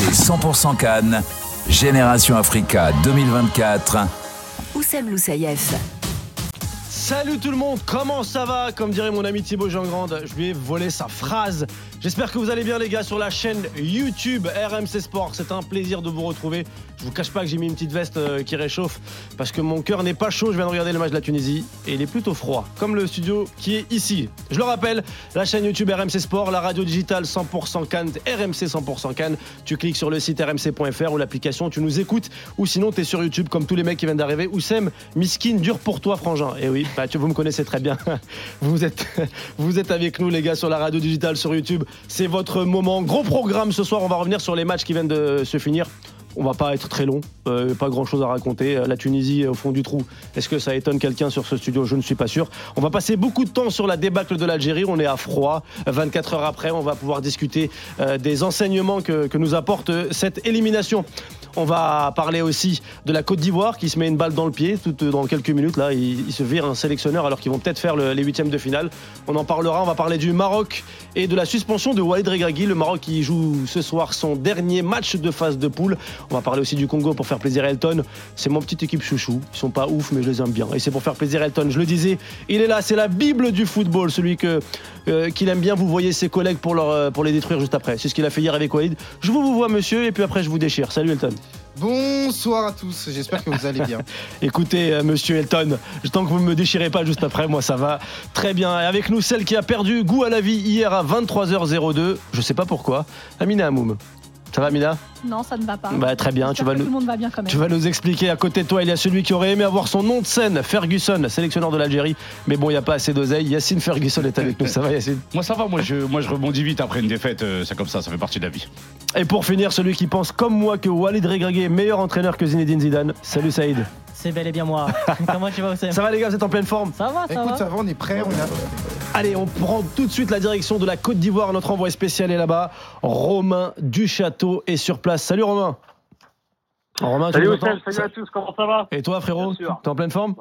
RMC 100% Cannes, Génération Africa 2024. Oussem Loussaïef. Salut tout le monde, comment ça va? Comme dirait mon ami Thibaut Jean-Grande, je lui ai volé sa phrase. J'espère que vous allez bien les gars sur la chaîne YouTube RMC Sport. C'est un plaisir de vous retrouver. Je vous cache pas que j'ai mis une petite veste euh, qui réchauffe parce que mon cœur n'est pas chaud. Je viens de regarder le match de la Tunisie et il est plutôt froid, comme le studio qui est ici. Je le rappelle, la chaîne YouTube RMC Sport, la radio digitale 100% Cannes, RMC 100% Cannes. Tu cliques sur le site rmc.fr ou l'application, tu nous écoutes ou sinon tu es sur YouTube comme tous les mecs qui viennent d'arriver. Oussem, Miskin, dur pour toi, frangin. Et oui, bah, tu, vous me connaissez très bien. vous, êtes, vous êtes avec nous les gars sur la radio digitale, sur YouTube. C'est votre moment. Gros programme ce soir, on va revenir sur les matchs qui viennent de se finir. On va pas être très long, euh, pas grand chose à raconter. La Tunisie au fond du trou, est-ce que ça étonne quelqu'un sur ce studio? Je ne suis pas sûr. On va passer beaucoup de temps sur la débâcle de l'Algérie. On est à froid. 24 heures après, on va pouvoir discuter euh, des enseignements que, que nous apporte cette élimination. On va parler aussi de la Côte d'Ivoire qui se met une balle dans le pied tout dans quelques minutes. Là, il, se vire un sélectionneur alors qu'ils vont peut-être faire le- les huitièmes de finale. On en parlera. On va parler du Maroc et de la suspension de Walid Regragui. Le Maroc qui joue ce soir son dernier match de phase de poule. On va parler aussi du Congo pour faire plaisir à Elton. C'est mon petite équipe chouchou. Ils sont pas ouf, mais je les aime bien. Et c'est pour faire plaisir à Elton. Je le disais, il est là. C'est la Bible du football, celui euh, qu'il aime bien. Vous voyez ses collègues euh, pour les détruire juste après. C'est ce qu'il a fait hier avec Walid. Je vous vois, monsieur, et puis après, je vous déchire. Salut, Elton. Bonsoir à tous, j'espère que vous allez bien. Écoutez, euh, monsieur Elton, tant que vous ne me déchirez pas juste après, moi ça va très bien. Et avec nous, celle qui a perdu goût à la vie hier à 23h02, je sais pas pourquoi, Amina Hamoum. Ça va, Amina Non, ça ne va pas. Bah, Très bien, tu vas, nous, Tout le monde va bien quand même. tu vas nous expliquer. À côté de toi, il y a celui qui aurait aimé avoir son nom de scène, Ferguson, sélectionneur de l'Algérie. Mais bon, il n'y a pas assez d'oseille. Yacine Ferguson est avec nous. Ça va, Yacine? Moi ça va, moi je, moi je rebondis vite après une défaite, euh, c'est comme ça, ça fait partie de la vie. Et pour finir, celui qui pense comme moi que Walid Regragui est meilleur entraîneur que Zinedine Zidane. Salut Saïd. C'est bel et bien moi. Comment tu vas, Oussem Ça va les gars, vous êtes en pleine forme Ça va, ça Écoute, va. ça va, on est prêt, on a... Allez, on prend tout de suite la direction de la Côte d'Ivoire. Notre envoyé spécial est là-bas. Romain Duchâteau est sur place. Salut Romain. Romain, tu Salut Oussem, entends salut à tous, comment ça va? Et toi frérot, Bien sûr. t'es en pleine forme?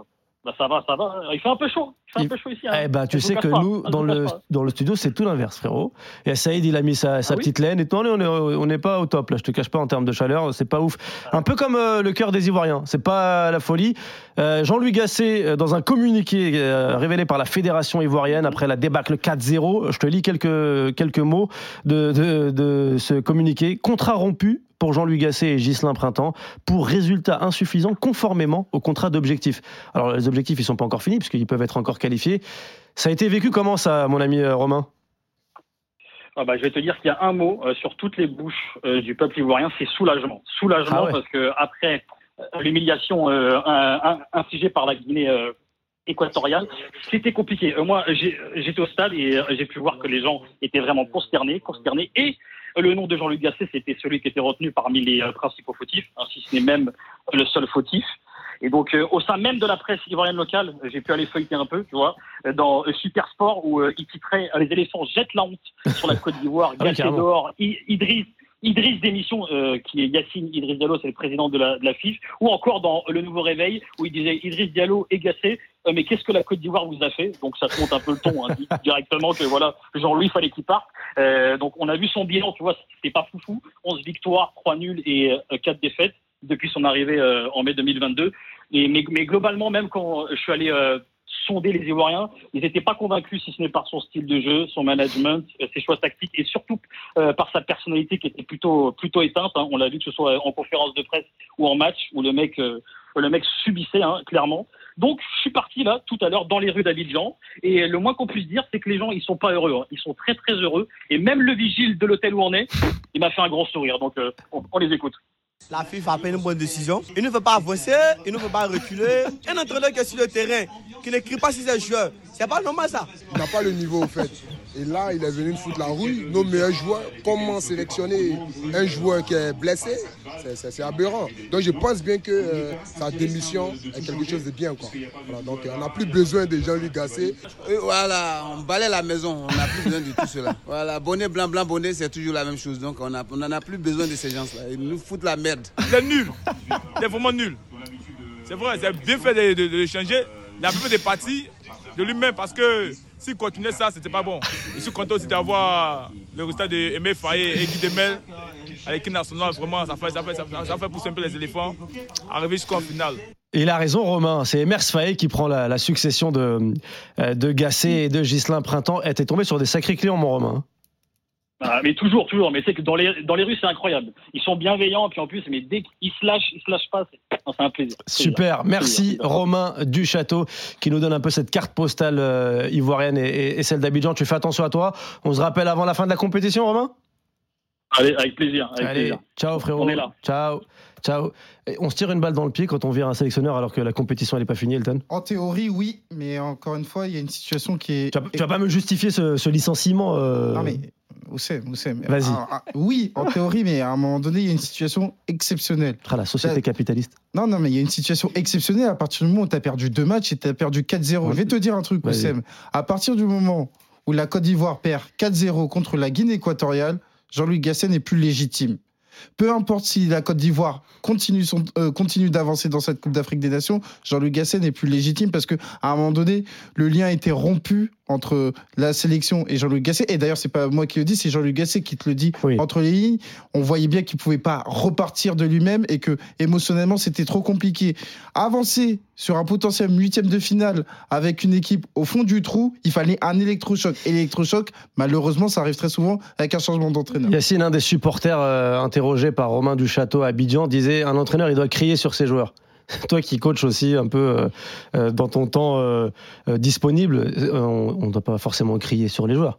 Bah ça va, ça va. Il fait un peu chaud. Il fait un peu chaud ici. hein. Eh ben, tu sais que pas, nous, dans le, pas. dans le studio, c'est tout l'inverse, frérot. Et Saïd, il a mis sa, sa Ah oui petite laine. Et toi, on est, on n'est pas au top, là. Je te cache pas en termes de chaleur. C'est pas ouf. Ah. Un peu comme euh, le cœur des Ivoiriens. C'est pas la folie. Euh, Jean-Louis Gasset, euh, dans un communiqué euh, révélé par la Fédération ivoirienne après la débâcle 4-0, je te lis quelques, quelques mots de, de, de ce communiqué. Contrat rompu pour Jean-Louis Gasset et Ghislain Printemps pour résultats insuffisants conformément au contrat d'objectifs. Alors les objectifs ils sont pas encore finis puisqu'ils peuvent être encore qualifiés. Ça a été vécu comment ça, mon ami euh, Romain? Ah bah, je vais te dire qu'il y a un mot euh, sur toutes les bouches euh, du peuple ivoirien, c'est soulagement. Soulagement Ah ouais. parce que après l'humiliation euh, infligée par la Guinée équatoriale, c'était compliqué. Euh, moi, j'ai- j'étais au stade et euh, j'ai pu voir que les gens étaient vraiment consternés, consternés. Et euh, le nom de Jean-Luc Gasset, c'était celui qui était retenu parmi les principaux fautifs, hein, si ce n'est même le seul fautif. Et donc, euh, au sein même de la presse ivoirienne locale, j'ai pu aller feuilleter un peu, tu vois, dans Super Sport, où euh, il titrait Les éléphants jettent la honte sur la Côte d'Ivoire, Ah oui, Gasset dehors, I- Idriss. Idriss Démission, euh, qui est Yacine Idriss Diallo, c'est le président de la, de la FIF, ou encore dans Le Nouveau Réveil, où il disait Idriss Diallo et Gasset, euh, mais qu'est-ce que la Côte d'Ivoire vous a fait? Donc ça te monte un peu le ton, hein, directement que voilà, Jean-Louis fallait qu'il parte. Euh, donc on a vu son bilan, tu vois, c'était pas foufou, 11 victoires, 3 nuls et euh, 4 défaites depuis son arrivée euh, en mai 2022. Et, mais, mais globalement, même quand je suis allé sonder les Ivoiriens, ils n'étaient pas convaincus, si ce n'est par son style de jeu, son management, euh, ses choix tactiques et surtout euh, par sa personnalité qui était plutôt plutôt éteinte. hein. On l'a vu que ce soit en conférence de presse ou en match où le mec euh, le mec subissait hein, clairement. Donc je suis parti là tout à l'heure dans les rues d'Abidjan et le moins qu'on puisse dire c'est que les gens ils sont pas heureux, hein. ils sont très très heureux et même le vigile de l'hôtel où on est, il m'a fait un gros sourire. Donc euh, on- on les écoute. La FIFA a pris une bonne décision. Il ne veut pas avancer, il ne veut pas reculer. Un entraîneur qui est sur le terrain, qui n'écrit pas sur ses joueurs, c'est pas normal ça. Il n'a pas le niveau, en fait. Et là, il est venu nous foutre la rouille. Nos meilleurs joueurs, comment sélectionner un joueur qui est blessé C'est- aberrant. Donc, je pense bien que euh, sa démission est quelque chose de bien. Quoi. Voilà, donc, euh, on n'a plus besoin de Jean-Luc Gasset. Et voilà, on balaie la maison, on n'a plus besoin de tout cela. Voilà, bonnet blanc, blanc, bonnet, c'est toujours la même chose. Donc on n'en on a plus besoin de ces gens-là. Ils nous foutent la merde. Il est nul. Il est vraiment nul. C'est vrai, c'est bien fait de, de- de le changer. Il a fait des parties de lui-même parce que s'il continuait ça, c'était pas bon. Je suis content aussi d'avoir le résultat de Faye et Guy Demel à l'équipe nationale, vraiment, ça fait, ça, fait, ça, fait, ça fait pousser un peu les éléphants, arriver jusqu'en finale. Il a raison, Romain. C'est Emers Faé qui prend la, succession de, euh, de Gasset et de Gislain Printemps. Et t'es tombé sur des sacrés clients, mon Romain. Ah, mais toujours, toujours. Mais c'est que dans les, dans les rues, c'est incroyable. Ils sont bienveillants, puis en plus, mais dès qu'ils se lâchent, ils se lâchent pas. C'est un plaisir. Super, merci Plaisir. Romain Duchâteau qui nous donne un peu cette carte postale euh, ivoirienne et, et- et celle d'Abidjan. Tu fais attention à toi. On se rappelle avant la fin de la compétition, Romain? Allez, avec plaisir. Avec Allez, plaisir. ciao frérot. On est là. Ciao, ciao. Et on se tire une balle dans le pied quand on vire un sélectionneur alors que la compétition elle est pas finie, Elton? En théorie, oui, mais encore une fois, il y a une situation qui est. Tu vas, tu vas pas me justifier ce, ce licenciement euh, Non, mais. Oussem, Oussem. Vas-y. Ah, ah, oui, en théorie, mais à un moment donné, il y a une situation exceptionnelle. ah, la société capitaliste. Non, non, mais il y a une situation exceptionnelle à partir du moment où tu as perdu deux matchs et tu as perdu 4-0. Je vais te dire un truc. Oussem. À partir du moment où la Côte d'Ivoire perd 4-0 contre la Guinée équatoriale, Jean-Louis Gasset n'est plus légitime. Peu importe si la Côte d'Ivoire continue, euh, d'avancer dans cette Coupe d'Afrique des Nations, Jean-Louis Gasset n'est plus légitime parce qu'à un moment donné, le lien était rompu entre la sélection et Jean-Louis Gasset. Et d'ailleurs, c'est pas moi qui le dis, c'est Jean-Louis Gasset qui te le dit Oui. entre les lignes. On voyait bien qu'il pouvait pas repartir de lui-même et que émotionnellement, c'était trop compliqué. Avancer sur un potentiel huitième de finale avec une équipe au fond du trou, il fallait un électrochoc. Et l'électrochoc, malheureusement, ça arrive très souvent avec un changement d'entraîneur. Yacine, un des supporters euh, interrogé par Romain Duchâteau à Abidjan, disait un entraîneur il doit crier sur ses joueurs. Toi qui coach aussi un peu euh, euh, dans ton temps euh, disponible, on ne doit pas forcément crier sur les joueurs.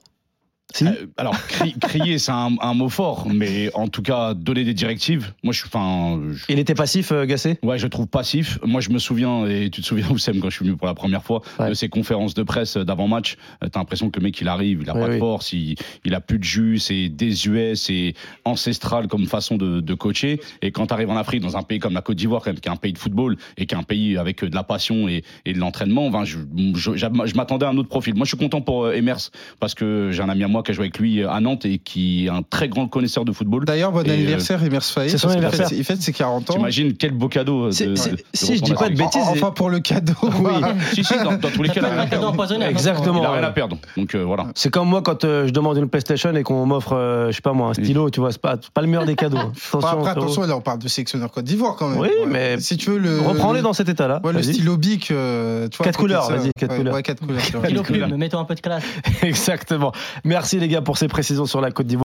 Si Euh, alors, cri- crier, c'est un, un mot fort, mais en tout cas, donner des directives. Moi, je suis. Je- Il était passif, euh, Gasset? Ouais, je trouve passif. Moi, je me souviens, et tu te souviens, Oussem, quand je suis venu pour la première fois, Ouais. de ces conférences de presse d'avant-match. euh, T'as l'impression que le mec, il arrive, il a Ouais, pas de force, il, il a plus de jus, c'est désuet, c'est ancestral comme façon de, de coacher. Et quand tu arrives en Afrique, dans un pays comme la Côte d'Ivoire, qui est un pays de football et qui est un pays avec de la passion et, et de l'entraînement, je, je, je m'attendais à un autre profil. Moi, je suis content pour euh, Emers parce que j'ai un ami à moi qui a joué avec lui à Nantes et qui est un très grand connaisseur de football. D'ailleurs, bon Et, euh, anniversaire, Emers Faé. c'est son anniversaire. Il fête ses 40 ans. T'imagines quel beau cadeau de, de- de si je dis pas de bêtises, Enfin, pour le cadeau. Oui. Si, si, dans, dans tous les cas, il a rien à Un cadeau perdre. empoisonné. Exactement. Il a rien à perdre. Donc euh, voilà. C'est comme moi quand euh, je demande une PlayStation et qu'on m'offre, euh, je sais pas moi, un stylo, tu vois, c'est pas, c'est pas le meilleur des cadeaux. Attention, après, attention, là, on parle de sélectionneur Côte d'Ivoire quand même. Oui, mais Si tu veux le. Reprends-les dans cet état-là. Le stylo bic, euh, tu vois. Quatre couleurs, vas-y, quatre couleurs. Ouais, quatre couleurs. Plume, mets-toi un peu de classe. Exactement. Merci les gars pour ces précisions sur la Côte d'Ivoire.